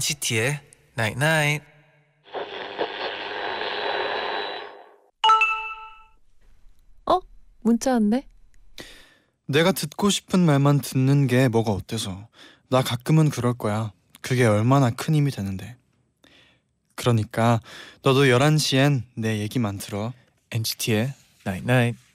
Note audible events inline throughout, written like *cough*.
NCT의 Night Night. 문자 왔네. 내가 듣고 싶은 말만 듣는 게 뭐가 어때서 나 가끔은 그럴 거야 그게 얼마나 큰 힘이 되는데 그러니까 너도 11시엔 내 얘기만 들어 NCT의 Night Night. Me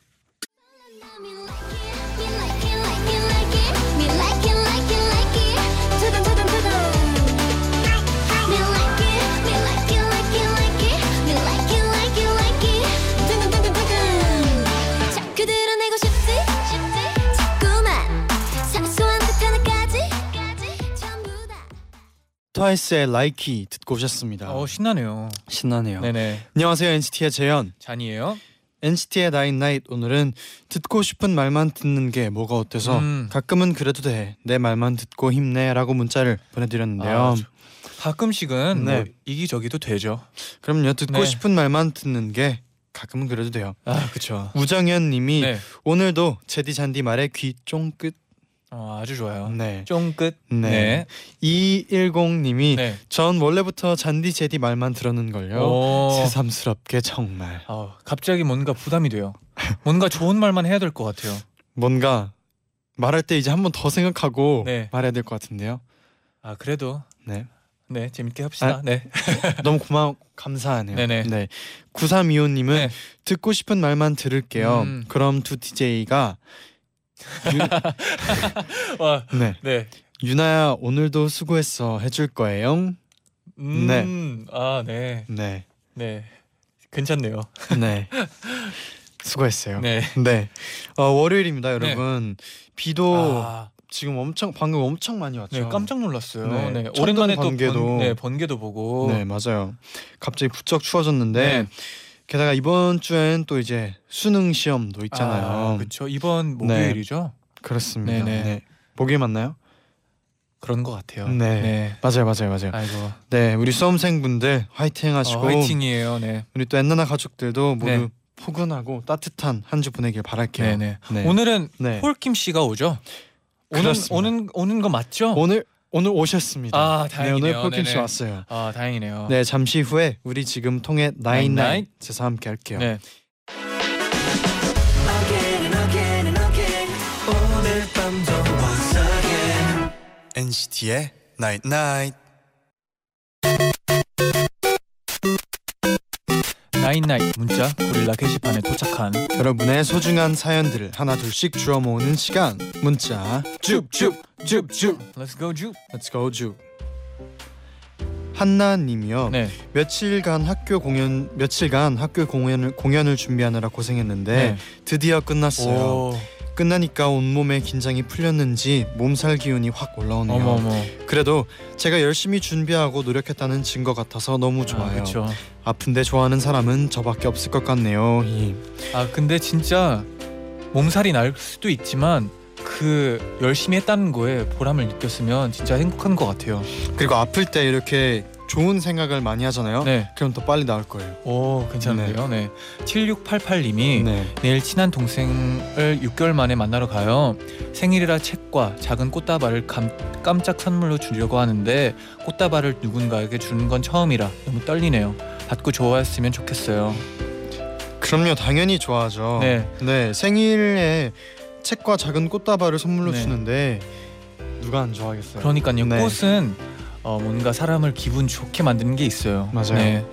트와이스의 Likey 듣고 오셨습니다 어 신나네요. 신나네요 네네. 안녕하세요 NCT의 재현 쟈니에요. NCT의 나인나잇 오늘은 듣고 싶은 말만 듣는 게 뭐가 어때서 음. 가끔은 그래도 돼 내 말만 듣고 힘내라고 문자를 보내드렸는데요 아, 저- 가끔씩은 네. 뭐 이기적이어도 되죠. 그럼요 듣고 네. 싶은 말만 듣는 게 가끔은 그래도 돼요 아 그렇죠. 우정현 님이 네. 오늘도 재디 쟌디 말에 귀 쫑긋 어, 아주 좋아요. 네. 쫑끝. 네. 210님이 네. 전 원래부터 잔디 제디 말만 들었는 걸요. 오. 새삼스럽게 정말 아, 갑자기 뭔가 부담이 돼요. 뭔가 좋은 말만 해야 될 것 같아요. 뭔가 말할 때 이제 한 번 더 생각하고 네. 말해야 될 것 같은데요. 아 그래도 네. 네 재밌게 합시다. 아, 네. *laughs* 너무 고마워 감사하네요. 네네. 네. 9325님은 네. 듣고 싶은 말만 들을게요. 음. 그럼 두 DJ가 와, *laughs* 네. 네. 유나야 오늘도 수고했어 해줄 거예요. 음, 네. 아 네. 네. 네. 괜찮네요. 네. *laughs* 수고했어요. 네. 네. 어, 월요일입니다, 여러분. 비도 아, 지금 엄청 방금 엄청 많이 왔죠. 네 깜짝 놀랐어요. 네, 네. 오랜만에 번개도. 또 번, 네, 번개도 보고. 네, 맞아요. 갑자기 부쩍 추워졌는데 네. 게다가 이번 주엔 또 이제 수능 시험도 있잖아요. 아, 그렇죠. 이번 목요일이죠. 그렇습니다. 네네. 네. 목요일 맞나요? 그런 것 같아요. 네. 맞아요, 맞아요, 맞아요. 아이고. 네, 우리 수험생분들 화이팅 하시고 어, 화이팅이에요. 네. 우리 또 엔나나 가족들도 모두 네. 포근하고 따뜻한 한 주 보내길 바랄게요. 네네. 네. 오늘은 네. 폴킴 씨가 오죠. 오는 그렇습니다. 오는 오는 거 맞죠? 오늘 오늘 오셨습니다. 아, 네, 다행이네요. 오늘 폴킴 씨 네네. 왔어요. 아 다행이네요. 네, 잠시 후에 우리 지금 통해 나인나잇. 나인나잇에서 함께 할게요. 네. Again 오 나잇 문자 고릴라 게시판에 도착한 여러분의 소중한 사연들을 하나 둘씩 주워 모으는 시간. 문자 쭉쭉쭉쭉. Let's go 주. Let's go 쭉. 한나님이요. 네. 며칠간 학교 공연 며칠간 학교 공연을 공연을 준비하느라 고생했는데 드디어 끝났어요. 네. 오. 끝나니까 온몸에 긴장이 풀렸는지 몸살 기운이 확 올라오네요. 어머 어머. 그래도 제가 열심히 준비하고 노력했다는 증거 같아서 너무 좋아요. 그렇죠. 아픈데 좋아하는 사람은 저밖에 없을 것 같네요. 히. 아 근데 진짜 몸살이 날 수도 있지만 그 열심히 했다는 거에 보람을 느꼈으면 진짜 행복한 것 같아요. 그리고 아플 때 이렇게 좋은 생각을 많이 하잖아요. 네. 그럼 더 빨리 나을 거예요. 오 괜찮은데요. 네. 7688님이 네. 내일 친한 동생을 6개월 만에 만나러 가요. 생일이라 책과 작은 꽃다발을 감, 깜짝 선물로 주려고 하는데 꽃다발을 누군가에게 주는 건 처음이라 너무 떨리네요. 받고 좋아했으면 좋겠어요. 그럼요. 당연히 좋아하죠. 네. 네, 생일에 책과 작은 꽃다발을 선물로 네. 주는데 누가 안 좋아하겠어요. 그러니까요. 네. 꽃은 어, 뭔가 사람을 기분 좋게 만드는 게 있어요. 맞아요. 네.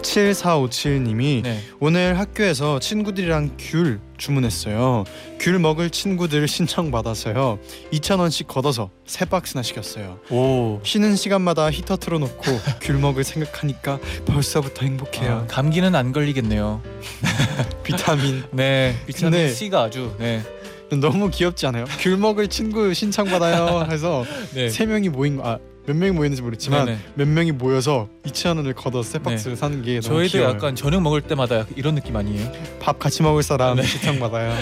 7457님이 네. 오늘 학교에서 친구들이랑 귤 주문했어요. 귤 먹을 친구들 신청 받아서요. 2,000원씩 걷어서 세 박스나 시켰어요. 오. 쉬는 시간마다 히터 틀어 놓고 *laughs* 귤 먹을 생각하니까 벌써부터 아, 행복해요. 감기는 안 걸리겠네요. *laughs* 비타민 네. 비타민 근데- C가 아주 네. 너무 귀엽지 않아요? 귤 먹을 친구 신청 받아요. 해서 네. 세 명이 모인 거. 아 몇 명이 모였는지 모르지만 네네. 몇 명이 모여서 2천 원을 걷어 새 박스를 사는 게 너무 저희도 귀여워요. 약간 저녁 먹을 때마다 이런 느낌 아니에요? 밥 같이 먹을 사람 네. 시청 받아요.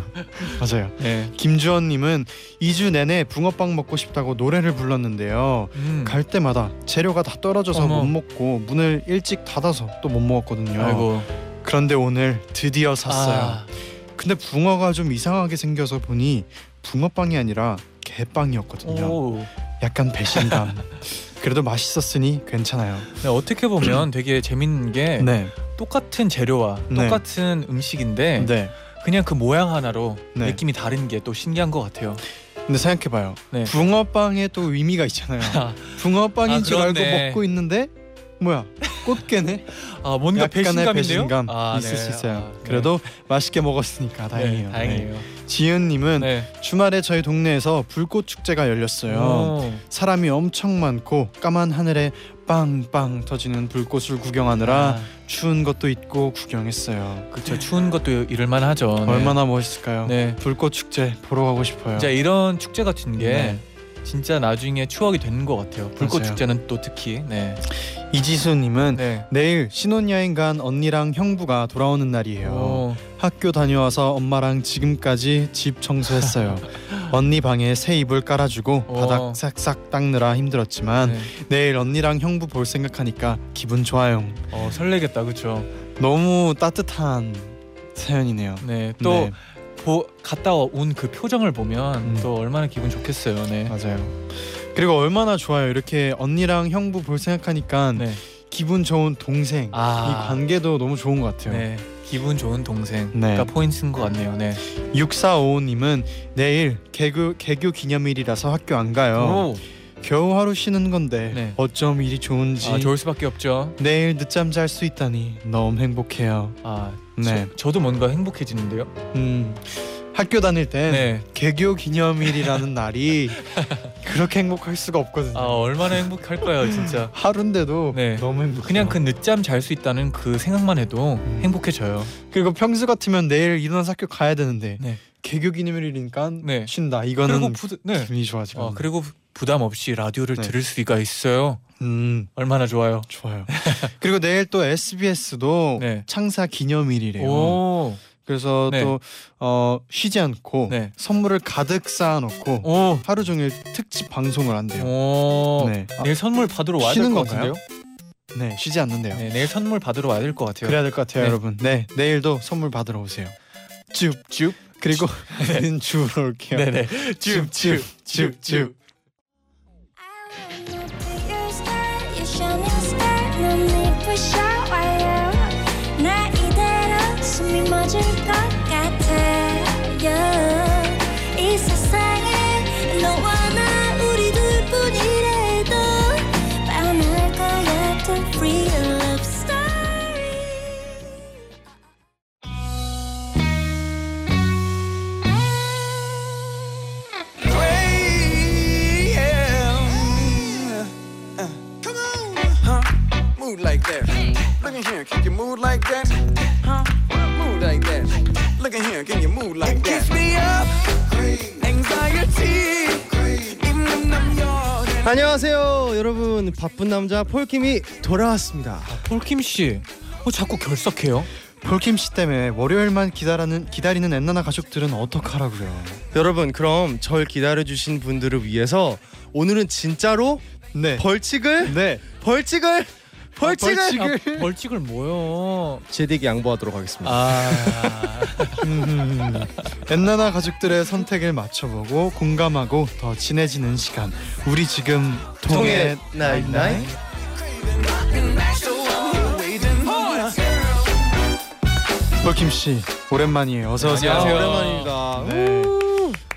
*laughs* 맞아요. 네. 김주원님은 2주 내내 붕어빵 먹고 싶다고 노래를 불렀는데요. 음. 갈 때마다 재료가 다 떨어져서 어머. 못 먹고 문을 일찍 닫아서 또 못 먹었거든요. 아이고. 그런데 오늘 드디어 샀어요. 아, 근데 붕어가 좀 이상하게 생겨서 보니 붕어빵이 아니라 개빵이었거든요. 오. 약간 배신감. 그래도 맛있었으니 괜찮아요. 네, 어떻게 보면 되게 재밌는 게 네, 똑같은 재료와 네. 똑같은 음식인데 네. 그냥 그 모양 하나로 네. 느낌이 다른 게 또 신기한 것 같아요. 근데 생각해봐요. 네. 붕어빵에 또 의미가 있잖아요. 아, *laughs* 붕어빵인 아, 줄 알고 그렇네. 먹고 있는데 뭐야 꽃게네? 아 뭔가 배신감인데요? 배신감 아, 있을 네. 수 있어요. 아, 네. 그래도 맛있게 먹었으니까 다행이에요. 네, 다행이에요. 네. 지은님은 네. 주말에 저희 동네에서 불꽃 축제가 열렸어요. 오. 사람이 엄청 많고 까만 하늘에 빵빵 터지는 불꽃을 구경하느라 아, 추운 것도 있고 구경했어요. 그쵸 추운 것도 이럴만 하죠. 네. 얼마나 멋있을까요? 네. 불꽃 축제 보러 가고 싶어요. 진짜 이런 축제 같은 게 네. 진짜 나중에 추억이 되는 것 같아요. 불꽃 맞아요. 축제는 또 특히. 네. 이지수님은 네. 내일 신혼여행 간 언니랑 형부가 돌아오는 날이에요. 오. 학교 다녀와서 엄마랑 지금까지 집 청소했어요. *laughs* 언니 방에 새 이불 깔아주고 어. 바닥 싹싹 닦느라 힘들었지만 네. 내일 언니랑 형부 볼 생각하니까 기분 좋아요. 어, 설레겠다, 그렇죠. 너무 따뜻한 사연이네요. 네. 또 네, 보, 갔다 온 그 표정을 보면 음. 또 얼마나 기분 좋겠어요. 네. 맞아요. 그리고 얼마나 좋아요. 이렇게 언니랑 형부 볼 생각하니까 네. 기분 좋은 동생 아. 이 관계도 너무 좋은 것 같아요. 네. 기분 좋은 동생가 네. 포인트인 것 같네요. 네. 6455님은 내일 개교 개교 기념일이라서 학교 안 가요. 오. 겨우 하루 쉬는 건데 네. 어쩜 일이 좋은지 아, 좋을 수밖에 없죠. 내일 늦잠 잘 수 있다니 너무 행복해요. 아, 네. 저, 도 뭔가 행복해지는데요. 음. 학교 다닐 땐 네. 개교 기념일이라는 *laughs* 날이 그렇게 행복할 수가 없거든요. 아, 얼마나 행복할까요, 진짜. 하루인데도 네. 너무 행복해요. 그냥 그 늦잠 잘 수 있다는 그 생각만 해도 음. 행복해져요. 그리고 평소 같으면 내일 일어나서 학교 가야 되는데 네. 개교 기념일이니까 네. 쉰다. 이거는 그리고 부, 네. 기분이 좋아지고. 어, 그리고 부담 없이 라디오를 네. 들을 수가 있어요. 음 얼마나 좋아요. 좋아요. *laughs* 그리고 내일 또 SBS도 네. 창사 기념일이래요. 오. 그래서 네. 또 어, 쉬지 않고 네. 선물을 가득 쌓아놓고 오. 하루 종일 특집 방송을 한대요. 오. 네. 아, 내일 선물 받으러 와야 될 쉬는 것 건가요? 같은데요? 네, 쉬지 않는데요. 네, 내일 선물 받으러 와야 될 것 같아요. 그래야 될 것 같아요, 네. 여러분. 네, 내일도 선물 받으러 오세요. 줍줍 그리고 는 주우러 올게요. 네네. 줍 줍 줍줍. Your shining star. 눈이 부셔와요. 나 이대로 숨이 멎을 것 같아요. Look at here, can you move like that? Huh? Move like that. Look at here, can you move like that? Keeps me up, anxiety, even when I'm yawning. 안녕하세요 여러분 바쁜 남자 폴킴이 돌아왔습니다 폴킴 씨, 어, 자꾸 결석해요? 폴킴 씨 때문에 월요일만 기다리는 기다리는 엔나나 가족들은 어떡하라고요? 여러분 그럼 절 기다려주신 분들을 위해서 오늘은 진짜로 네, 벌칙을 네, 벌칙을 벌칙을 벌칙을. 아, 벌칙을 뭐요? 제디에게 양보하도록 하겠습니다 아, *laughs* 음, 엔나나 가족들의 선택을 맞춰보고 공감하고 더 친해지는 시간. 우리 지금 통해 here waiting. 폴킴 씨 오랜만이에요. 어서 오세요. 아, 안녕하세요. 오랜만입니다 네.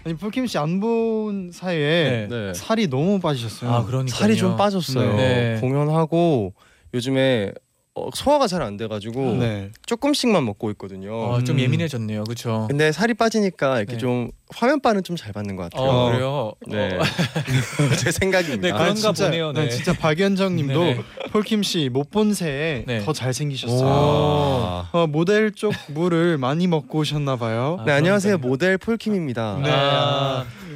아니 폴킴 씨 안 본 사이에 네. 네. 살이 너무 빠지셨어요. 아 그러니까 살이 좀 빠졌어요 네. 공연하고 요즘에 어, 소화가 잘 안 돼가지고 네. 조금씩만 먹고 있거든요 어, 좀 음. 예민해졌네요, 그렇죠? 근데 살이 빠지니까 이렇게 네. 좀 화면빨은 좀 잘 받는 것 같아요 어, 그래요? 네 어, *laughs* 제 생각입니다 네, 그런가 진짜, 보네요, 네. 진짜 박연정님도 네. 폴킴 씨 못 본 새에 네. 더 잘생기셨어요. 아. 어, 모델 쪽 물을 많이 먹고 오셨나 봐요. 네 안녕하세요. 모델 폴킴입니다 네.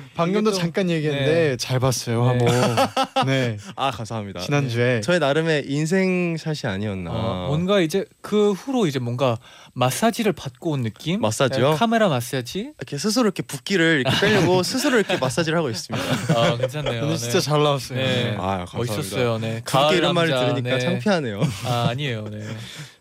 아, 방금도 잠깐 얘기했는데 네. 잘 봤어요. 네. *laughs* 네. 아 감사합니다. 지난주에 저의 나름의 인생 샷이 아니었나. 어, 뭔가 이제 그 후로 이제 뭔가 마사지를 받고 온 느낌? 마사지요? 네, 카메라 마사지? 이렇게 스스로 이렇게 붓기를 이렇게 빼려고 *laughs* 스스로 이렇게 마사지를 하고 있습니다. 아 괜찮네요. 오늘 진짜 잘 나왔어요. 네. 아 감사합니다. 멋있었어요. 네. 그렇게 이런 말을 남자, 들으니까 네. 창피하네요. 아 아니에요. 네.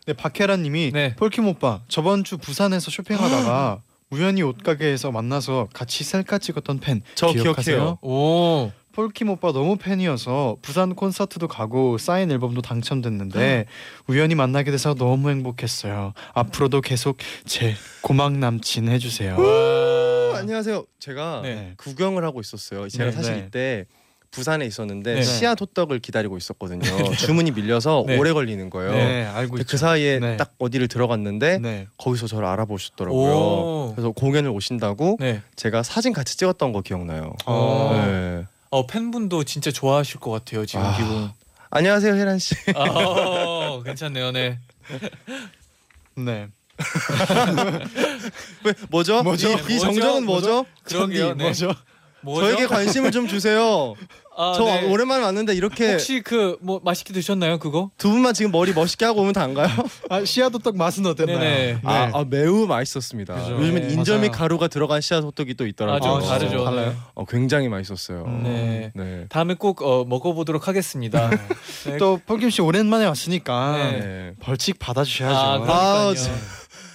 네, 박혜란님이 네. 폴킴 오빠 저번 주 부산에서 쇼핑하다가 *gasps* 우연히 옷가게에서 만나서 같이 셀카 찍었던 팬 저 기억하세요? 기억해요. 오. 폴킴 오빠 너무 팬이어서 부산 콘서트도 가고 사인 앨범도 당첨됐는데 우연히 만나게 돼서 너무 행복했어요. 앞으로도 계속 제 고막 남친 해주세요. 어, 안녕하세요. 제가 네. 구경을 하고 있었어요. 제가 네. 사실 네. 이때 부산에 있었는데 네. 씨앗 호떡을 기다리고 있었거든요. 주문이 밀려서 네. 오래 걸리는 거예요. 네, 알고 근데 있죠. 그 사이에 네. 딱 어디를 들어갔는데 네. 거기서 저를 알아보셨더라고요. 오. 그래서 공연을 오신다고 네. 제가 사진 같이 찍었던 거 기억나요. 어. 네. 어 팬분도 진짜 좋아하실 것 같아요 지금 아. 기분. 안녕하세요 혜란 씨. 아 괜찮네요. 네. 네. 왜 뭐죠? 뭐죠? 이, 이 뭐죠? 정정은 뭐죠? 그러게요. 네. 뭐죠? 뭐죠? 저에게 관심을 좀 주세요. *laughs* 아, 저 네. 오랜만에 왔는데 이렇게 혹시 그 뭐 맛있게 드셨나요 그거? 두 분만 지금 머리 멋있게 하고 오면 다 안 가요? 아, 씨앗 호떡 맛은 어땠나요? 네네. 아, 아, 매우 맛있었습니다. 그죠. 요즘엔 네, 인절미 맞아요. 가루가 들어간 씨앗 호떡이 또 있더라고요. 아, 좀 다르죠. 달라요? 어, 굉장히 맛있었어요. 음. 네. 네. 다음에 꼭 어, 먹어보도록 하겠습니다. 네. 또 폴킴 씨 오랜만에 왔으니까 네. 네. 벌칙 받아주셔야죠. 아, 아, 그러니까요. 저-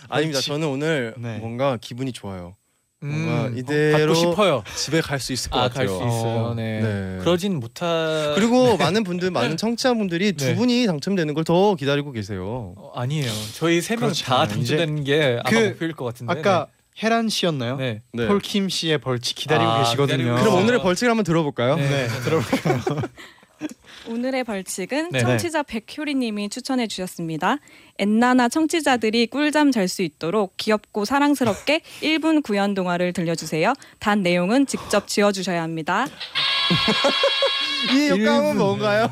아닙니다. 저는 오늘 네. 뭔가 기분이 좋아요. 뭔가 음, 이대로 받고 싶어요. 집에 갈 수 있을 것아갈 같아요. 수 있어요. 어, 네. 네. 그러진 못하. 그리고 많은 분들, 많은 *laughs* 청취자분들이 두 네. 분이 당첨되는 걸 더 기다리고 계세요. 어, 아니에요. 저희 세 명다 그렇잖아요. 당첨되는 게 아마 그 목표일 것 같은데. 아까 혜란 씨였나요? 네. 네. 폴킴 씨의 벌칙 기다리고 아, 계시거든요. 기다리고 그럼 어. 오늘의 벌칙을 한번 들어볼까요? 네. 네, 들어볼까요? *laughs* 오늘의 벌칙은 네. 청취자 백효리님이 추천해 주셨습니다. 엔나나 청취자들이 꿀잠 잘 수 있도록 귀엽고 사랑스럽게 *laughs* 1분 구연 동화를 들려주세요. 단 내용은 직접 지어주셔야 합니다. 이 일분. 뭔가요?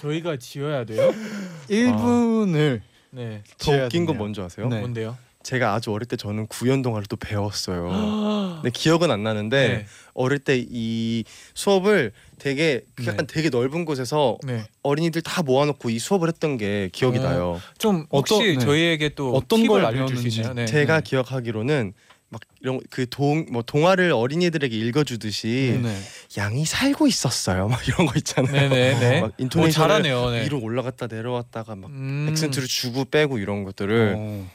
저희가 지어야 돼요. *laughs* 1분을 네. 더 지어야 웃긴 건 되네요. 뭔지 아세요? 네. 뭔데요? 제가 아주 어릴 때 저는 구연 동화를 또 배웠어요. *gasps* 근데 기억은 안 나는데 네. 어릴 때 이 수업을 되게 그 약간 되게 넓은 곳에서 네. 어린이들 다 모아놓고 이 수업을 했던 게 기억이 어. 나요. 좀 혹시 네. 저희에게 또 어떤 걸 알려줄 수. 있나요? 네. 제가 네. 기억하기로는 막 이런 그 동 뭐 동화를 어린이들에게 읽어주듯이 네. 양이 살고 있었어요. 막 이런 거 있잖아요. 네네네. 막 오, 인토네이션을 잘하네요. 네. 위로 올라갔다 내려왔다가 막 음. 액센트를 주고 빼고 이런 것들을 어.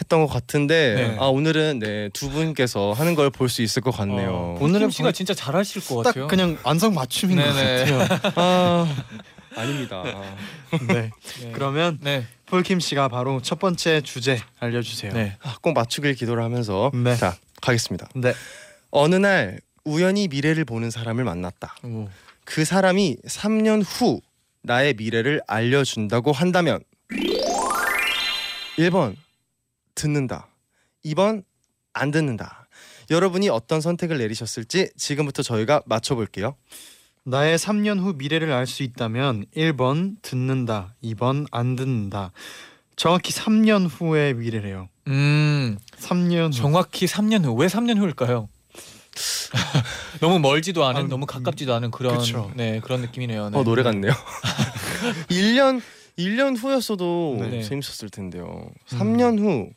했던 것 같은데 네. 아 오늘은 네 두 분께서 하는 걸 볼 수 있을 것 같네요. 어, 오늘은 씨가 벌- 진짜 잘하실 것딱 같아요. 그냥 안성 맞춤인 네네. 것 같아요. *laughs* 아 아닙니다. 네. 네. 그러면 네. 폴킴 씨가 바로 첫 번째 주제 알려주세요. 네. 아, 꼭 맞추길 기도를 하면서 네. 자 가겠습니다. 네. 어느 날 우연히 미래를 보는 사람을 만났다. 오. 그 사람이 3년 후 나의 미래를 알려준다고 한다면 1번 듣는다 2번 안 듣는다 여러분이 어떤 선택을 내리셨을지 지금부터 저희가 맞춰볼게요 나의 3년 후 미래를 알 수 있다면 1번 듣는다, 2번 안 듣는다. 정확히 3년 후의 미래래요. 음. 3년 후. 정확히 3년 후. 왜 3년 후일까요? *laughs* 너무 멀지도 않은 아, 너무 가깝지도 않은 그런 그쵸. 네 그런 느낌이네요. 네. 어 노래 같네요 *laughs* 1년 1년 후였어도 네. 재밌었을 텐데요 3년 후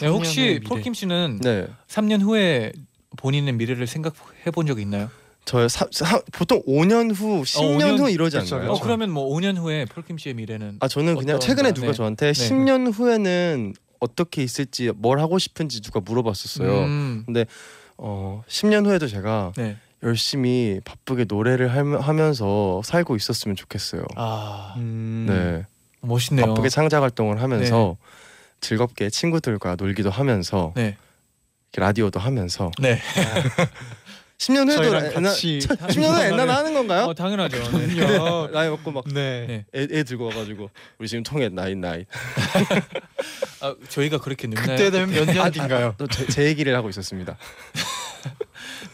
네, 혹시 3년 후의 미래. 폴킴 씨는 네. 3년 후에 본인의 미래를 생각해 본적 있나요? 저 사, 사, 보통 5년 후 10년 5년 후 이러지 그쵸, 않나요? 어 그러면 뭐 5년 후에 폴킴 씨의 미래는 아 저는 그냥 최근에 거? 누가 네. 저한테 네. 10년 후에는 어떻게 있을지 뭘 하고 싶은지 누가 물어봤었어요. 음, 어 10년 후에도 제가 네. 열심히 바쁘게 노래를 할- 하면서 살고 있었으면 좋겠어요. 아 음. 네, 멋있네요. 바쁘게 창작 활동을 하면서 즐겁게 친구들과 놀기도 하면서 네. 이렇게 라디오도 하면서 네. *laughs* 10년 후에도 저희랑 엔나, 같이 10년 후에 엔나나 하는 건가요? 어 당연하죠. *laughs* 네. 그럼요. 나이 먹고 막 네. 네. 애, 애 들고 와가지고 우리 지금 통해 나이 나이 *laughs* 아, 저희가 그렇게 늙나요? 그때 되면 몇년 뒤인가요? 또제 제 얘기를 하고 있었습니다.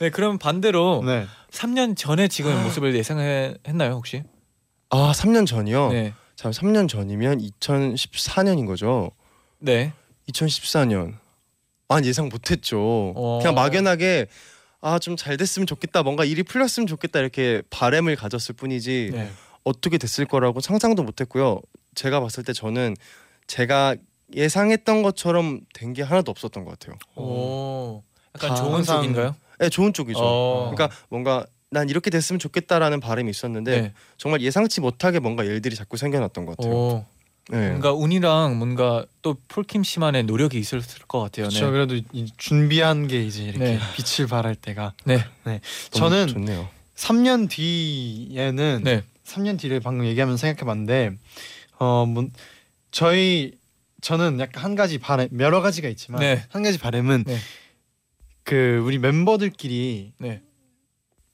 네, 그럼 반대로 네. 3년 전에 지금의 모습을 예상했나요 혹시? 아 3년 전이요. 네. 자 3년 전이면 2014년인 거죠. 네. 2014년. 아 예상 못했죠. 어. 그냥 막연하게 아 좀 잘 됐으면 좋겠다 뭔가 일이 풀렸으면 좋겠다 이렇게 바램을 가졌을 뿐이지 네. 어떻게 됐을 거라고 상상도 못했고요. 제가 봤을 때 저는 제가 예상했던 것처럼 된 게 하나도 없었던 것 같아요. 오. 약간 다 좋은 항상- 쪽인가요? 네, 좋은 쪽이죠. 어. 그러니까 뭔가 난 이렇게 됐으면 좋겠다라는 바람이 있었는데 네. 정말 예상치 못하게 뭔가 일들이 자꾸 생겨났던 것 같아요. 오. 네. 뭔가 운이랑 뭔가 또 폴킴 씨만의 노력이 있을 것 같아요. 그렇죠. 네. 그래도 이 발한 게 이제 이렇게 네. *laughs* 빛을 발할 때가 네. 너무 저는 좋네요. 3년 뒤에는 네. 3년 뒤를 방금 얘기하면서 생각해봤는데 어 뭐, 저희 저는 약간 한 가지 바람 여러 가지가 있지만 네. 한 가지 바람은 네. 그 우리 멤버들끼리 네.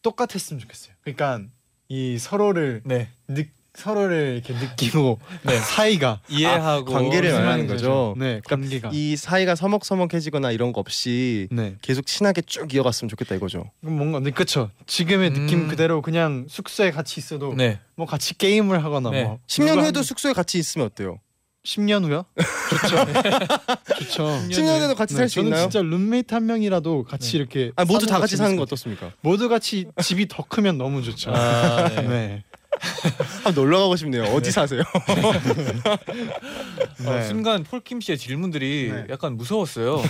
똑같았으면 좋겠어요. 그러니까 이 서로를 네. 느, 서로를 이렇게 느끼고 네. *laughs* 사이가 이해하고 관계를 무슨 말하는 거죠. 네 관계가 이 사이가 서먹서먹해지거나 이런 거 없이 네 계속 친하게 쭉 이어갔으면 좋겠다 이거죠. 뭔가 네 그쵸 지금의 느낌 음. 그대로 그냥 숙소에 같이 있어도. 네. 뭐 같이 게임을 하거나 네. 뭐 10년 누가 후에도 한- 숙소에 같이 있으면 어때요? 10년 후요? 좋죠. *laughs* *laughs* 좋죠. 10년 후에도 같이 네, 살수 저는 있나요? 진짜 룸메이트 한 명이라도 같이 네. 이렇게 아 모두 다거 같이 사는 거 어떻습니까? 모두 같이 집이 더 크면 너무 좋죠. 아, 네. *laughs* 네. 아 놀러 가고 싶네요. 어디 사세요? *laughs* 어, 네. 순간 폴킴 씨의 질문들이 네. 약간 무서웠어요.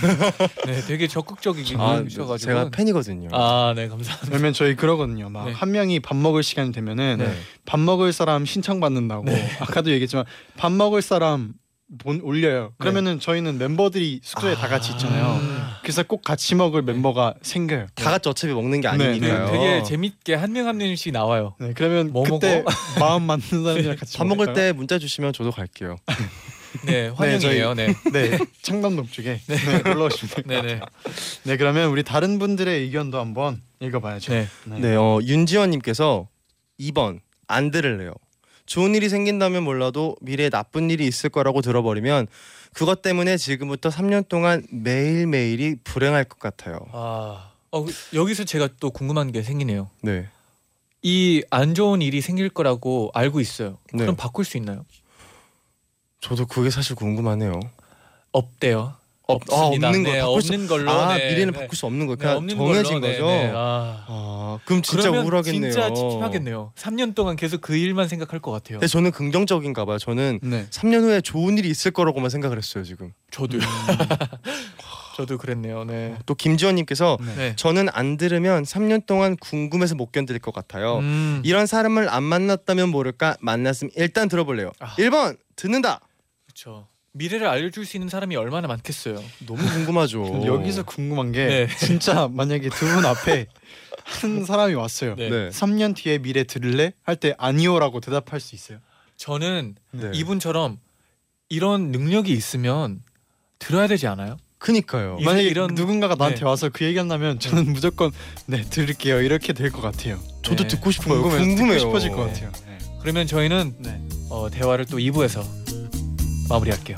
네, 되게 적극적이긴 아 하셔가지고. 제가 팬이거든요. 아, 네, 감사합니다. 왜냐면 저희 그러거든요. 막 네. 한 명이 밥 먹을 시간이 되면은 네. 밥 먹을 사람 신청 받는다고 네. 아까도 얘기했지만 밥 먹을 사람 본 올려요. 그러면은 저희는 멤버들이 숙소에 다 같이 있잖아요. 음. 그래서 꼭 같이 먹을 멤버가 생겨요. 다 같이 어차피 먹는 게 네, 네, 아니니까요. 되게 재밌게 한 명 한 명씩 나와요. 네, 그러면 뭐 그때 *laughs* 마음 맞는 사람이랑 같이 밥 먹을? 때 문자 주시면 저도 갈게요. 네, *laughs* 환영이에요. 네. 네 창담동 쪽에 네. 놀러 오시면 돼요. 네, 네. 네 그러면 우리 다른 분들의 의견도 한번 읽어봐야죠. 네. 네, 어, 윤지원님께서 2번 안 들을래요. 좋은 일이 생긴다면 몰라도 미래에 나쁜 일이 있을 거라고 들어버리면 그것 때문에 지금부터 3년 동안 매일 매일이 불행할 것 같아요. 아, 어, 여기서 제가 또 궁금한 게 생기네요. 네, 이 안 좋은 일이 생길 거라고 알고 있어요. 네. 그럼 바꿀 수 있나요? 저도 그게 사실 궁금하네요. 없대요. 없, 아, 없습니다. 없는 거 네, 바꿀 수 없는 걸로. 아 네, 미래는 네. 바꿀 수 없는 거 네, 그냥 없는 정해진 걸로. 네, 거죠. 네. 아. 아 그럼 진짜 우울하겠네요. 진짜 찝찝하겠네요. 3년 동안 계속 그 일만 생각할 것 같아요. 근데 저는 긍정적인가 봐요. 저는 네. 3년 후에 좋은 일이 있을 거라고만 생각을 했어요 지금. 저도요. *laughs* 저도 그랬네요. 네. 또 김지원님께서 네. 네. 저는 안 들으면 3년 동안 궁금해서 못 견딜 것 같아요. 음. 이런 사람을 안 만났다면 모를까 만났으면 일단 들어볼래요. 아. 1번 듣는다. 그렇죠. 미래를 알려줄 수 있는 사람이 얼마나 많겠어요. 너무 궁금하죠. 여기서 궁금한 게 네. 진짜 만약에 두 분 앞에 한 사람이 왔어요. 네. 네. 3년 뒤에 미래 들을래? 할 때 아니요라고 대답할 수 있어요. 저는 네. 이분처럼 이런 능력이 있으면 들어야 되지 않아요? 그니까요. 이- 만약에 이런- 누군가가 나한테 네. 와서 그 얘기한다면 저는 무조건 네 들을게요 이렇게 될 것 같아요. 저도 네. 듣고 싶어요. 궁금해요. 궁금해요. 듣고 싶어질 것 같아요. 네. 그러면 저희는 네. 어, 대화를 또 2부에서 마무리할게요.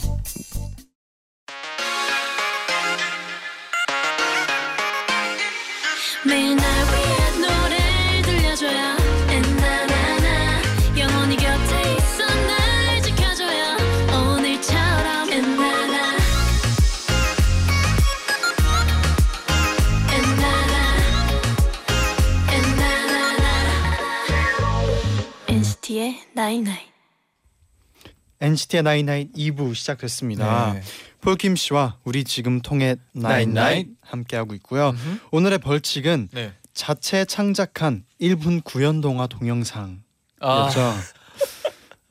영 NCT의 NCT의 나인나인 2부 시작됐습니다. 네. 폴킴 씨와 우리 지금 통해 나인나인 나잇나잇. 함께 하고 있고요. 음흠. 오늘의 벌칙은 네. 자체 창작한 1분 구연 동화 동영상이었죠. 아,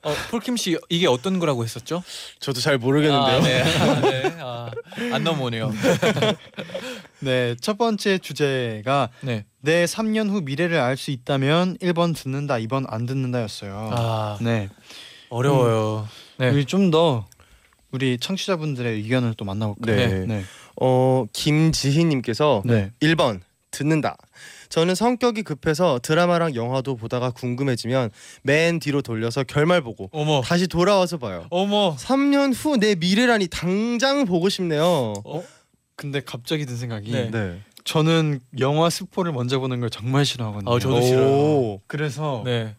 어, 폴킴 씨 이게 어떤 거라고 했었죠? 저도 잘 모르겠는데요. 아, 네. 아, 네. 아, 안 넘어오네요. *laughs* 네, 첫 번째 주제가 네. 내 3년 후 미래를 알 수 있다면 1번 듣는다, 2번 안 듣는다였어요. 아, 네. 어려워요. 네. 우리 좀 더 우리 청취자분들의 의견을 또 만나볼까요? 네. 네. 어 김지희님께서 네. 1번 듣는다. 저는 성격이 급해서 드라마랑 영화도 보다가 궁금해지면 맨 뒤로 돌려서 결말 보고 어머. 다시 돌아와서 봐요. 어머. 3년 후 내 미래라니 당장 보고 싶네요. 근데 갑자기 든 생각이 네. 네. 저는 영화 스포를 먼저 보는 걸 정말 싫어하거든요. 아, 저도 싫어요. 오. 그래서 네.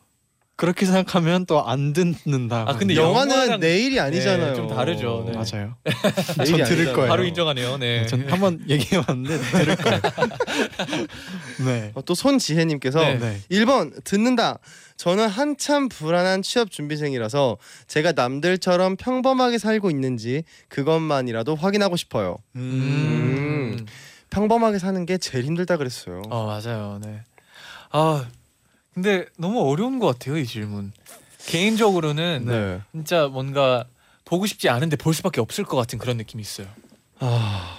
그렇게 생각하면 또 안 듣는다. 아, 근데 영화는 영화랑- 내일이 아니잖아요. 네, 좀 다르죠. 네. 맞아요. *laughs* 내일이 전 들을 아니잖아요. 거예요. 바로 인정하네요. 네. 전 한번 *laughs* 얘기해 봤는데 들을 거예요. *laughs* 네. 어, 또 손지혜님께서 네. 네. 1번 듣는다. 저는 한참 불안한 취업 준비생이라서 제가 남들처럼 평범하게 살고 있는지 그것만이라도 확인하고 싶어요. 음. 평범하게 사는 게 제일 힘들다 그랬어요. 어 맞아요. 네. 아 근데 너무 어려운 것 같아요 이 질문. 개인적으로는 네. 진짜 뭔가 보고 싶지 않은데 볼 수밖에 없을 것 같은 그런 느낌이 있어요. 아,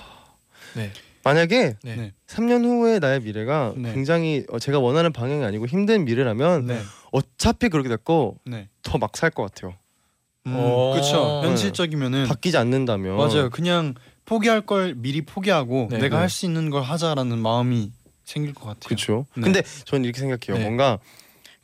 네. 만약에 네. 네. 3년 후의 나의 미래가 네. 굉장히 어, 제가 원하는 방향이 아니고 힘든 미래라면 네. 어차피 그렇게 됐고 네. 더막 살 것 같아요. 음, 어. 그렇죠. 네. 현실적이면은 바뀌지 않는다면 맞아요. 그냥 포기할 걸 미리 포기하고 네. 내가 네. 할수 있는 걸 하자라는 마음이 생길 것 같아요. 그렇죠. 네. 근데 저는 이렇게 생각해요. 네. 뭔가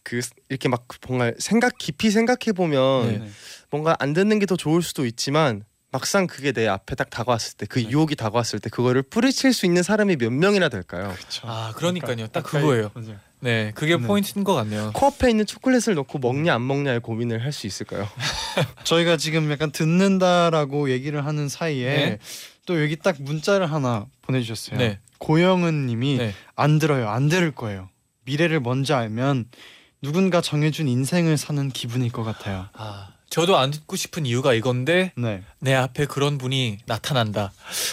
그 이렇게 막 뭔가 생각 깊이 생각해 보면 네. 네. 뭔가 안 듣는 게 더 좋을 수도 있지만 막상 그게 내 앞에 딱 다가왔을 때그 네. 유혹이 다가왔을 때 그거를 뿌리칠 수 있는 사람이 몇 명이나 될까요? 그렇죠. 아 그러니까요. 딱 그거예요. 맞아요. 네, 그게 네. 포인트인 것 같네요. 코앞에 있는 초콜릿을 넣고 먹냐 안 먹냐의 고민을 할 수 있을까요? *laughs* 저희가 지금 약간 듣는다라고 얘기를 하는 사이에 네. 또 여기 딱 문자를 하나 보내주셨어요. 네. 고영은님이 네. 안 들어요, 안 들을 거예요. 미래를 먼저 알면 누군가 정해준 인생을 사는 기분일 것 같아요. 아 저도 안 듣고 싶은 이유가 이건데 네, 내 앞에 그런 분이 나타난다.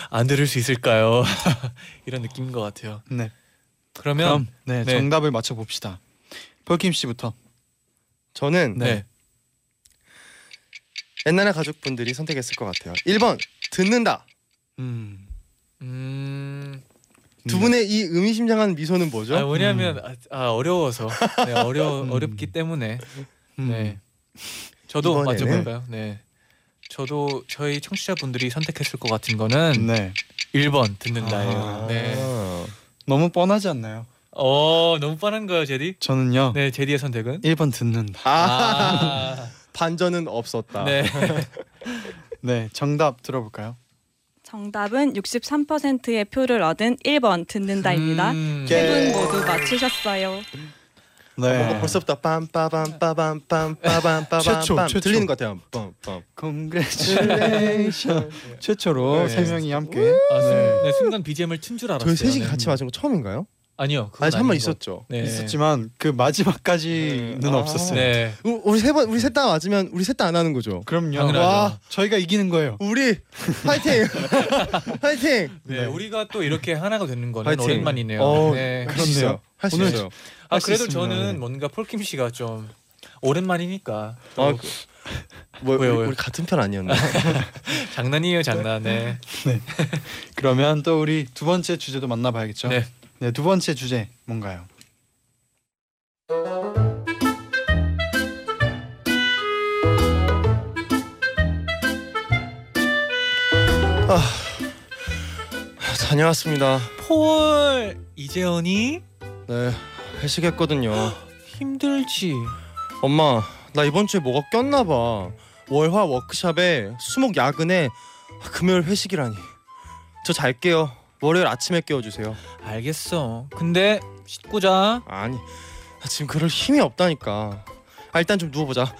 안 들을 수 있을까요? *laughs* 이런 느낌인 것 같아요. 네. 그러면 그럼 네, 네. 정답을 맞춰 봅시다. 펄킴 씨부터. 저는 네. 옛날의 가족분들이 선택했을 것 같아요. 1번 듣는다. 음, 음. 두 분의 이 의미심장한 미소는 뭐죠? 아, 왜냐하면 아, 아, 어려워서 네, 어려 *laughs* 음. 어렵기 때문에 음. 네. 저도 이번에는- 맞춰볼까요? 네. 저도 저희 청취자분들이 선택했을 것 같은 거는 네. 1번 듣는다예요. 아. 네. 너무 뻔하지 않나요? 어 너무 뻔한 거요, 제디? 저는요. 네, 제디의 선택은? 1번 듣는다. 아, 아, *laughs* 반전은 없었다. 네. *laughs* 네, 정답 들어볼까요? 정답은 63%의 표를 얻은 1번 듣는다입니다. 음. 세분 모두 맞추셨어요. 네. 뭔가 벌써부터 빰빠밤 빠밤 빰빠밤 빠밤 최초, 빰 최초. 들리는 것 같아요. 빰빰. Congratulation. 최초로 네. 세 명이 함께. 아, 네. 네, 순간 BGM을 튼 줄 알았어요. 저희 셋이 네. 같이 맞은 거 처음인가요? 아니요. 그건 아니 한번 아닌 것 있었죠. 네. 있었지만 그 마지막까지는 네. 아. 없었어요. 네. 우- 우리 세 번 우리 셋 다 맞으면 우리 셋 다 안 하는 거죠. 그럼요. 당연하죠. 와. 저희가 이기는 거예요. 우리 파이팅! 파이팅! *laughs* 네, 네. 우리가 또 이렇게 하나가 되는 거는 화이팅. 오랜만이네요. 어, 네. 할수 있어요. 할수 오늘 있어요. 아 할수 그래도 있습니다. 저는 네. 뭔가 폴킴 씨가 좀 오랜만이니까 또 아, 그- 뭐 왜요, 우리, 왜요? 우리 같은 편 아니었나? *laughs* 장난이에요, 장난. 네. *laughs* 그러면 또 우리 두 번째 주제도 만나봐야겠죠. 네. 네, 두 번째 주제 뭔가요? 다녀왔습니다. 폴 이재현이 네 회식했거든요. 힘들지. 엄마 나 이번 주에 뭐가 꼈나 봐. 월화 워크샵에 수목 야근에 금요일 회식이라니. 저 잘게요. 월요일 아침에 깨워주세요. 알겠어. 근데 씻고 자. 아니 나 지금 그럴 힘이 없다니까. 아 일단 좀 누워보자.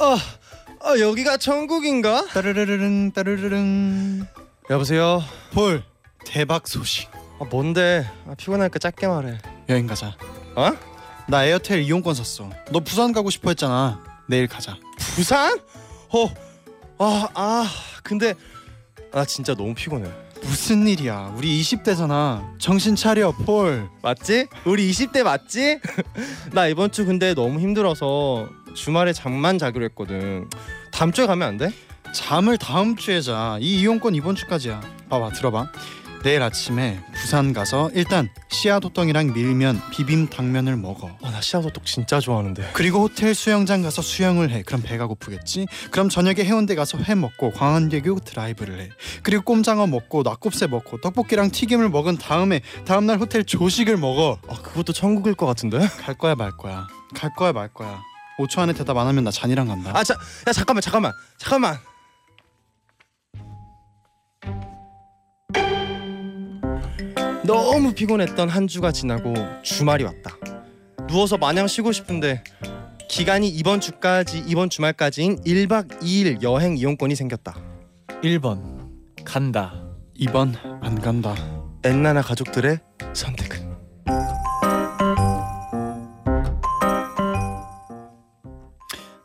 아, 아 여기가 천국인가? 따르르르릉 따르르릉. 여보세요. 폴 대박 소식. 아 뭔데? 아, 피곤하니까 짧게 말해. 여행 가자. 어? 나 에어텔 이용권 샀어. 너 부산 가고 싶어 했잖아. 내일 가자. 부산? 어. 아, 아 근데 나 진짜 너무 피곤해. 무슨 일이야? 우리 20대잖아. 정신 차려, 폴. 맞지? 우리 20대 맞지? *laughs* 나 이번 주 근데 너무 힘들어서 주말에 잠만 자기로 했거든. 다음 주에 가면 안 돼? 잠을 다음 주에 자. 이 이용권 이번 주까지야. 봐봐, 들어봐. 내일 아침에 부산 가서 일단 씨앗호떡이랑 밀면 비빔 당면을 먹어. 아, 나 씨앗호떡 진짜 좋아하는데. 그리고 호텔 수영장 가서 수영을 해. 그럼 배가 고프겠지? 그럼 저녁에 해운대 가서 회 먹고 광안대교 드라이브를 해. 그리고 꼼장어 먹고 낙곱새 먹고 떡볶이랑 튀김을 먹은 다음에 다음 날 호텔 조식을 먹어. 아, 그것도 천국일 것 같은데? 갈 거야 말 거야. 갈 거야 말 거야. 5초 안에 대답 안 하면 나 잔이랑 간다. 아, 자, 야 잠깐만, 잠깐만, 잠깐만. 너무 피곤했던 한 주가 지나고 주말이 왔다. 누워서 마냥 쉬고 싶은데 기간이 이번 주까지 이번 주말까지인 1박 2일 여행 이용권이 생겼다. 1번 간다. 2번 안 간다. 엔나나 가족들의 선택은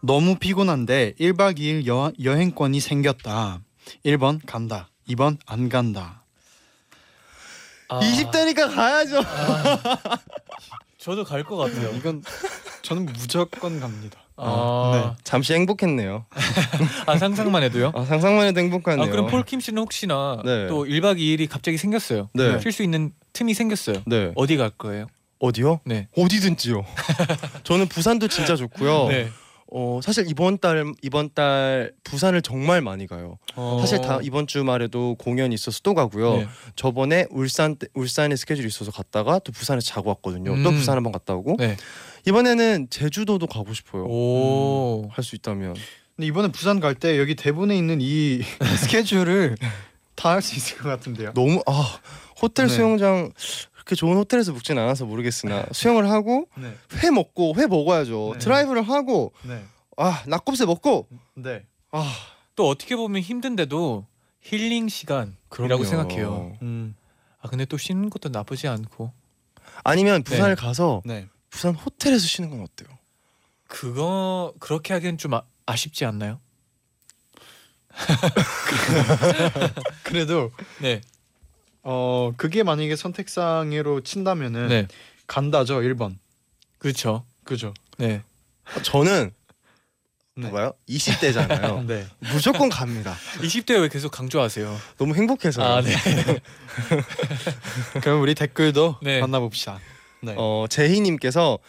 너무 피곤한데 1박 2일 여, 여행권이 생겼다. 1번 간다. 2번 안 간다. 아, 20대니까 가야죠. *laughs* 저도 갈 것 같아요. 이건 저는 무조건 갑니다. 아, 잠시 행복했네요. 아, 상상만 해도요? 아, 상상만 해도 아, 행복하네요. 그럼 폴킴 씨는 혹시나 네. 또 1박 2일이 갑자기 생겼어요. 네. 쉴수 있는 틈이 생겼어요. 네. 어디 갈 거예요? 어디요? 네. 어디든지요. 저는 부산도 진짜 좋고요. *laughs* 네. 어, 사실 이번 달 이번 달 부산을 정말 많이 가요. 어, 사실 다 이번 주말에도 공연 이 있어서 또 가고요. 네. 저번에 울산 때- 울산에 스케줄이 있어서 갔다가 또 부산에 자고 왔거든요. 또 음. 부산 한번 갔다 오고 네. 이번에는 제주도도 가고 싶어요. 오. 할 수 있다면. 근데 이번에 부산 갈 때 여기 대본에 있는 이 *laughs* 스케줄을 다 할 수 있을 것 같은데요. 너무 아 호텔 네. 수영장 그렇게 좋은 호텔에서 묵진 않아서 모르겠으나 수영을 하고 네. 회 먹고 회 먹어야죠. 네. 드라이브를 하고 네. 아 낙곱새 먹고 네. 아또 어떻게 보면 힘든데도 힐링 시간이라고 그럼요. 생각해요. 음. 아 근데 또 쉬는 것도 나쁘지 않고 아니면 부산을 네. 가서 네. 부산 호텔에서 쉬는 건 어때요? 그거 그렇게 하기엔 좀 아, 아쉽지 않나요? *laughs* 그래도 네. 어 그게 만약에 선택상으로 친다면은 네. 간다죠 1번. 그렇죠. 그죠? 네. 저는 네. 봐봐요 20대잖아요. *laughs* 네. 무조건 갑니다. 20대 왜 계속 강조하세요? 너무 행복해서. 아, 네. *laughs* 그럼 우리 댓글도 네. 만나봅시다. 네. 어 제희님께서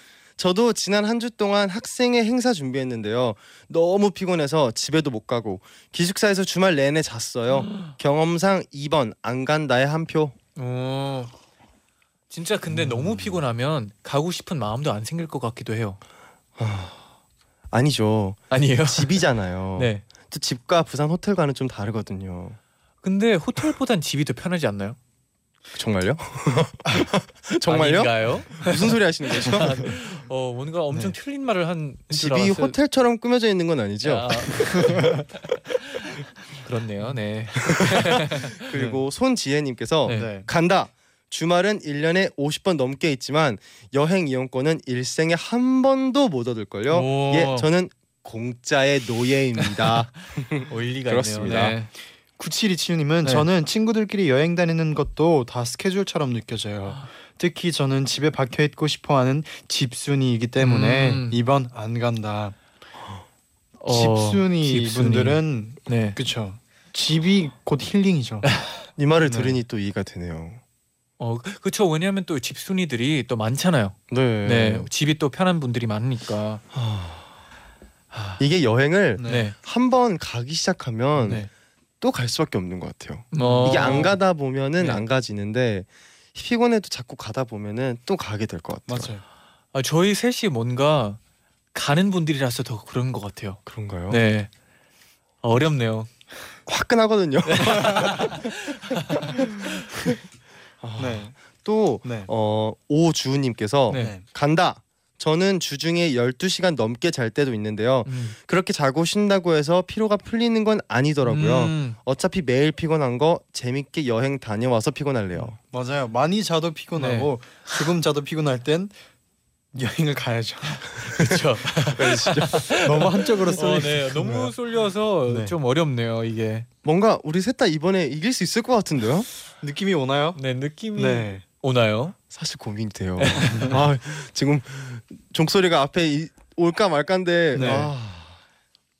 저도 지난 한 주 동안 학생회 행사 준비했는데요. 너무 피곤해서 집에도 못 가고 기숙사에서 주말 내내 잤어요. *gasps* 경험상 2번 안 간다의 한 표. 어. 진짜 근데 너무 피곤하면 가고 싶은 마음도 안 생길 것 같기도 해요. 아니죠. 아니에요? 집이잖아요. *laughs* 네. 또 집과 부산 호텔과는 좀 다르거든요. 근데 호텔보단 집이 더 편하지 않나요? 정말요? *laughs* 정말요? 아닌가요? 무슨 소리 하시는 거죠? *laughs* 어 뭔가 엄청 틀린 말을 한줄 집이 알았어요. 호텔처럼 꾸며져 있는 건 아니죠? 아. *laughs* 그렇네요. 네. 그리고 손지혜님께서 네. 네. 간다. 주말은 1년에 50번 넘게 있지만 여행 이용권은 일생에 한 번도 못 얻을걸요. 오. 예, 저는 공짜의 노예입니다. 어, 일리가 그렇습니다. 있네요. 네. 9727님은 네. 저는 친구들끼리 여행 다니는 것도 다 스케줄처럼 느껴져요. 특히 저는 집에 박혀 있고 싶어하는 집순이이기 때문에 음. 2번 안 간다. 어, 집순이, 집순이. 분들은 네. 그쵸. 집이 곧 힐링이죠. *laughs* 이 말을 네. 들으니 또 이해가 되네요. 어 그렇죠. 왜냐하면 또 집순이들이 또 많잖아요. 네. 네. 집이 또 편한 분들이 많으니까. 이게 여행을 네. 네. 한번 가기 시작하면 네. 또 갈 수밖에 없는 것 같아요. 어, 이게 안 가다 보면은 네. 안 가지는데 피곤해도 자꾸 가다 보면은 또 가게 될 것 같아요. 맞아요. 아, 저희 셋이 뭔가 가는 분들이라서 더 그런 것 같아요. 그런가요? 네. 어렵네요. 화끈하거든요. *laughs* *laughs* 네. 또 네. 어, 오주우님께서 네. 간다. 저는 주중에 12시간 넘게 잘 때도 있는데요. 음. 그렇게 자고 쉰다고 해서 피로가 풀리는 건 아니더라고요. 음. 어차피 매일 피곤한 거 재밌게 여행 다녀와서 피곤할래요. 맞아요. 많이 자도 피곤하고 네. 조금 자도 피곤할 땐 여행을 가야죠. *laughs* 그렇죠. *laughs* 너무 한쪽으로 어, 쏠려 네. 있어요. 너무 쏠려서 네. 좀 어렵네요. 이게. 뭔가 우리 셋 다 이번에 이길 수 있을 것 같은데요? 느낌이 오나요? 네 느낌이 네. 오나요? 사실 고민이 돼요. *laughs* 아 지금 종소리가 앞에 이- 올까 말까인데 네. 아,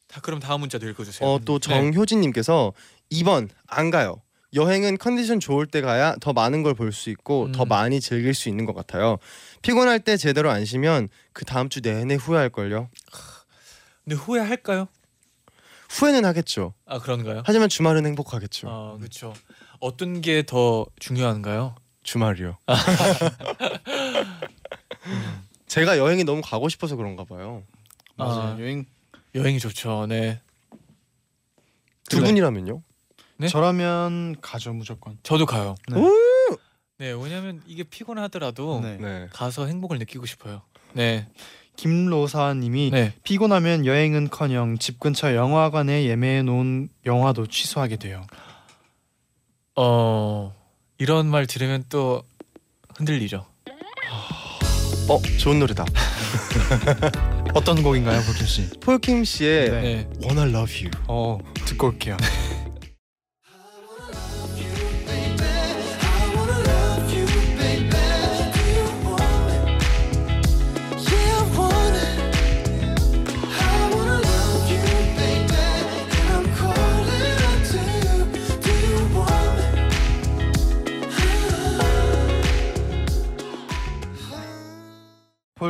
다 그럼 다음 문자도 읽어주세요. 어, 또 정효진님께서 2번 안 가요. 여행은 컨디션 좋을 때 가야 더 많은 걸 볼 수 있고 음. 더 많이 즐길 수 있는 것 같아요. 피곤할 때 제대로 안 쉬면 그 다음 주 내내 후회할 걸요. 근데 후회할까요? 후회는 하겠죠. 아 그런가요? 하지만 주말은 행복하겠죠. 아 그렇죠. 어떤 게 더 중요한가요? 주말이요. *laughs* 제가 여행이 너무 가고 싶어서 그런가 봐요. 맞아요. 아. 여행 여행이 좋죠. 네. 두 그래. 분이라면요? 네? 저라면 가죠 무조건. 저도 가요. 네. 오! 네, 왜냐면 이게 피곤하더라도 네. 네. 가서 행복을 느끼고 싶어요. 네, 김로사님이 네. 피곤하면 여행은커녕 집 근처 영화관에 예매해 놓은 영화도 취소하게 돼요. 어 이런 말 들으면 또 흔들리죠. 어 좋은 노래다. *laughs* 어떤 곡인가요, 볼킴 씨? 폴킴 씨의 네. 네. Wanna Love You. 어, 듣고 올게요. *laughs*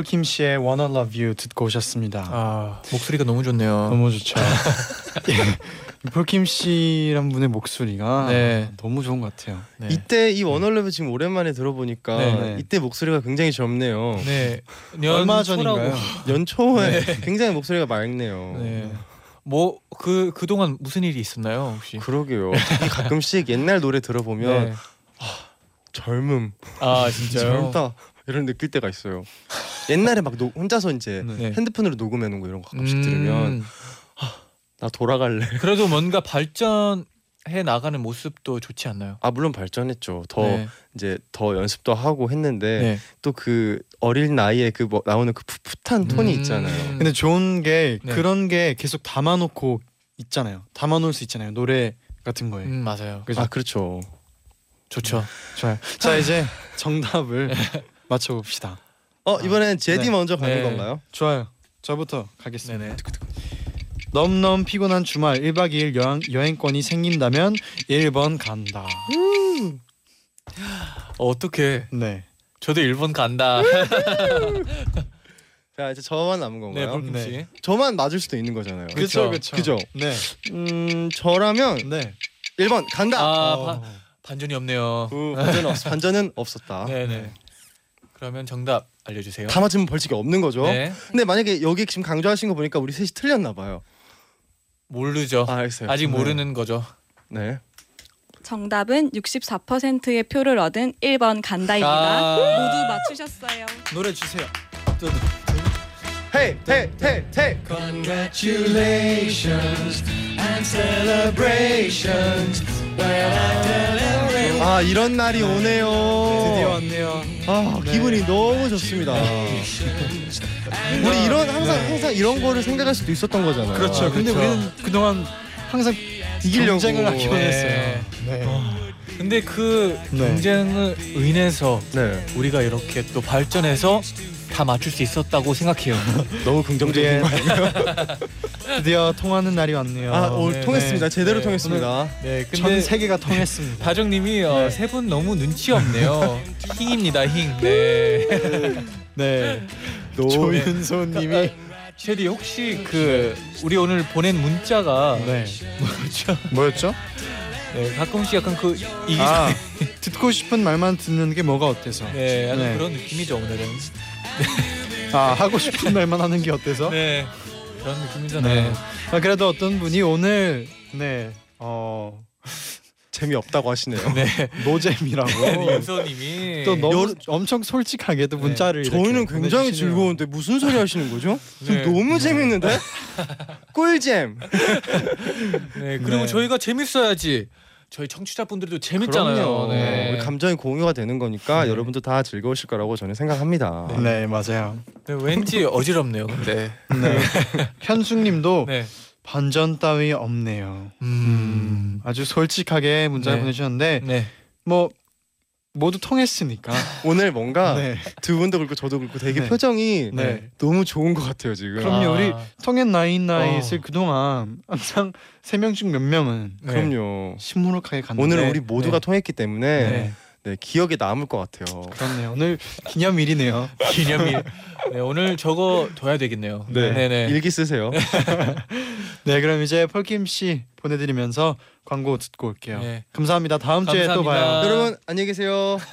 폴킴 씨의 Wanna Love You 듣고 오셨습니다. 아 목소리가 너무 좋네요. 너무 좋죠. *laughs* 예. 폴킴 씨란 분의 목소리가 네. 너무 좋은 것 같아요. 네. 이때 이 Wanna Love You 지금 오랜만에 들어보니까 네. 이때 목소리가 굉장히 젊네요. 네. *laughs* 얼마 전인가요? 연초에 굉장히 목소리가 맑네요. 네. 뭐그 그동안 무슨 일이 있었나요 혹시? 그러게요. 이 가끔씩 옛날 노래 들어보면 네. 젊음, 아 진짜요? 젊다 이런 느낄 때가 있어요. 옛날에 막 노- 혼자서 이제 네. 핸드폰으로 녹음해 놓은 거 이런 거 가끔씩 음, 들으면 나 돌아갈래. 그래도 뭔가 발전 해 나가는 모습도 좋지 않나요? 아 물론 발전했죠. 더 네. 이제 더 연습도 하고 했는데 네. 또그 어린 나이에 그 뭐 나오는 그 풋풋한 톤이 음. 있잖아요. 근데 좋은 게 네. 그런 게 계속 담아놓고 있잖아요. 담아놓을 수 있잖아요. 노래 같은 거에. 음 맞아요. 그죠? 아 그렇죠. 좋죠. 좋아요. 자 이제 정답을 *laughs* 맞춰봅시다. 어 이번엔 제디 네. 먼저 가는 네. 건가요? 좋아요. 저부터 가겠습니다. 네네. 넘넘 피곤한 주말 1박 2일 여행, 여행권이 생긴다면 1번 간다. 어, 어떻게? 네. 저도 일본 간다. *laughs* 자 이제 저만 남은 네, 건가요? 볼킴 네. 씨. 저만 맞을 수도 있는 거잖아요. 그쵸, 그쵸 그죠? 네. 음 저라면 네. 1번 간다. 아 어. 바, 반전이 없네요. 그 반전은, 없, 반전은 없었다. 네네. *laughs* 그러면 정답 알려주세요. 다 맞으면 벌칙이 없는 거죠. 네. 근데 만약에 여기 지금 강조하신 거 보니까 우리 셋이 틀렸나 봐요. 모르죠. 아 알겠어요. 아직 네. 모르는 거죠. 네. 정답은 64%의 표를 얻은 1번 간다입니다. 아. 모두 맞추셨어요. 노래 주세요. 헤이 헤이 헤이 헤이. Congratulations and celebrations. 아 이런 날이 오네요. 드디어 왔네요. 아 기분이 너무 좋습니다. *laughs* 우리 이런 항상 항상 이런 거를 생각할 수도 있었던 거잖아요. 그렇죠. 아, 근데 그렇죠. 우리는 그동안 항상 이기려고. 경쟁을 하기만 네. 했어요. 네. 근데 그 네. 경쟁을 인해서 네. 우리가 이렇게 또 발전해서 다 맞출 수 있었다고 생각해요. *laughs* 너무 긍정적인 우리의 거 아니에요? *laughs* 드디어 통하는 날이 왔네요. 아 오늘 네, 통했습니다. 네. 제대로 네. 통했습니다. 네, 전 근데 세계가 통했습니다. 다정님이 어, 네. 세분 너무 눈치 없네요. *laughs* 힝입니다, 힝. 네. 네. 노- 조윤소님이 쉐디 혹시 그 우리 오늘 보낸 문자가 네. 뭐죠? 뭐였죠? 네, 가끔씩 약간 그 이기 아 듣고 싶은 말만 듣는 게 뭐가 어때서? 네, 약간 네. 그런 느낌이죠 오늘은. 아 하고 싶은 말만 하는 게 어때서? 네, 그런 느낌이잖아요. 네. 아, 그래도 어떤 분이 오늘 네. 어 재미없다고 하시네요. 네, *laughs* 노잼이라고 윤서님이 또 너무 엄청 솔직하게도 네. 문자를 이렇게 저희는 굉장히 보내주시네요. 즐거운데 무슨 소리 하시는 거죠? 지금 네. 너무 재밌는데? *laughs* 꿀잼. 네, 그리고 네. 저희가 재밌어야지. 저희 청취자분들도 재밌잖아요. 그럼요. 네. 우리 감정이 공유가 되는 거니까 네. 여러분도 다 즐거우실 거라고 저는 생각합니다. 네 맞아요. 네, 왠지 어지럽네요. 근데. 네. *laughs* 현숙님도 네. 반전 따위 없네요. 음. 아주 솔직하게 문자를 네. 보내주셨는데 네. 뭐 모두 통했으니까. *laughs* 오늘 뭔가 네. 두 분도 그렇고 저도 그렇고 되게 네. 표정이 네. 너무 좋은 것 같아요 지금. 그럼요. 아, 우리 통했 나인 나잇을 어. 그동안 항상 세 명 중 몇 명은 네. 그럼요. 시무룩하게 갔는데 오늘은 우리 모두가 네. 통했기 때문에 네. 네, 기억에 남을 것 같아요. 그렇네요. 오늘 기념일이네요. *laughs* 기념일. 네, 오늘 저거 둬야 되겠네요. 네. 네네. 일기 쓰세요. *laughs* 네, 그럼 이제 펄킴 씨 보내드리면서 광고 듣고 올게요. 네. 감사합니다. 다음 주에 또 감사합니다. 봐요. 여러분 안녕히 계세요. *laughs*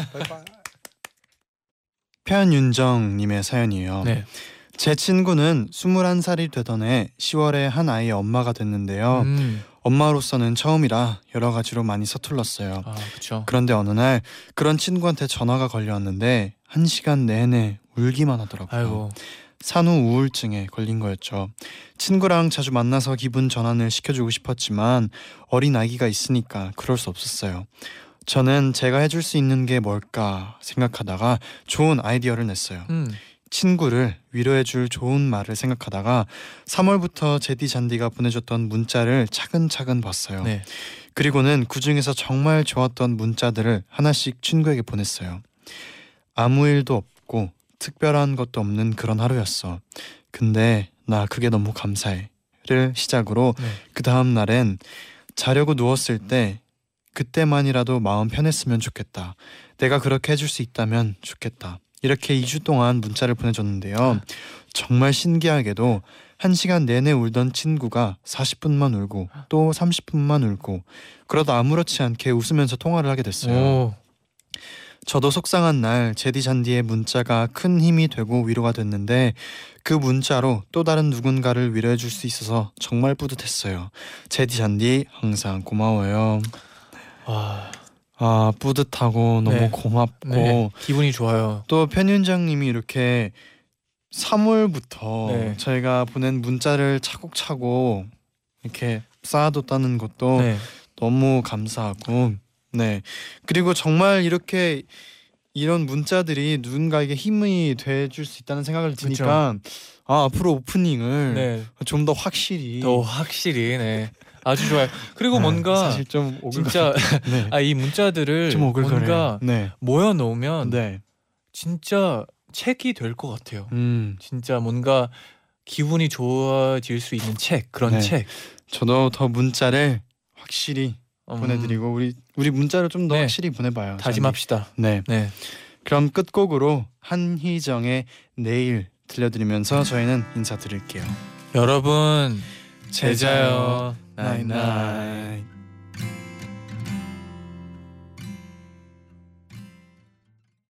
편윤정님의 사연이에요. 네. 제 친구는 21살이 되던 해 10월에 한 아이의 엄마가 됐는데요. 음. 엄마로서는 처음이라 여러 가지로 많이 서툴렀어요. 아, 그렇죠. 그런데 어느 날 그런 친구한테 전화가 걸려왔는데 한 시간 내내 울기만 하더라고요. 아이고. 산후 우울증에 걸린 거였죠. 친구랑 자주 만나서 기분 전환을 시켜주고 싶었지만 어린 아기가 있으니까 그럴 수 없었어요. 저는 제가 해줄 수 있는 게 뭘까 생각하다가 좋은 아이디어를 냈어요. 음. 친구를 위로해줄 좋은 말을 생각하다가 3월부터 제디 잔디가 보내줬던 문자를 차근차근 봤어요. 네. 그리고는 그 중에서 정말 좋았던 문자들을 하나씩 친구에게 보냈어요. 아무 일도 없고 특별한 것도 없는 그런 하루였어. 근데 나 그게 너무 감사해.를 시작으로 네. 그 다음 날엔 자려고 누웠을 때 그때만이라도 마음 편했으면 좋겠다. 내가 그렇게 해줄 수 있다면 좋겠다. 이렇게 2주 동안 문자를 보내줬는데요. 정말 신기하게도 한 시간 내내 울던 친구가 40분만 울고 또 30분만 울고 그러다 아무렇지 않게 웃으면서 통화를 하게 됐어요. 오. 저도 속상한 날 제디 잔디의 문자가 큰 힘이 되고 위로가 됐는데 그 문자로 또 다른 누군가를 위로해 줄 수 있어서 정말 뿌듯했어요. 제디 잔디 항상 고마워요. 와. 아 뿌듯하고 너무 네. 고맙고 네. 기분이 좋아요. 또 편윤장님이 이렇게 3월부터 네. 저희가 보낸 문자를 차곡차곡 이렇게 쌓아뒀다는 것도 네. 너무 감사하고 네 그리고 정말 이렇게 이런 문자들이 누군가에게 힘이 돼줄 수 있다는 생각을 드니까 아 앞으로 오프닝을 네. 좀더 확실히 더 확실히 네. 아주 좋아요. 그리고 네, 뭔가 사실 좀 진짜 *laughs* 네. 아이 문자들을 좀. 뭔가 네. 모여 놓으면 네. 진짜 책이 될 것 같아요. 음. 진짜 뭔가 기분이 좋아질 수 있는 책 그런 네. 책 저도 더 문자를 확실히 음, 보내드리고 우리 우리 문자를 좀더 네. 확실히 보내봐요. 다짐합시다. 네. 네. 그럼 끝곡으로 한희정의 내일 들려드리면서 저희는 인사드릴게요. 여러분 제자요. 제자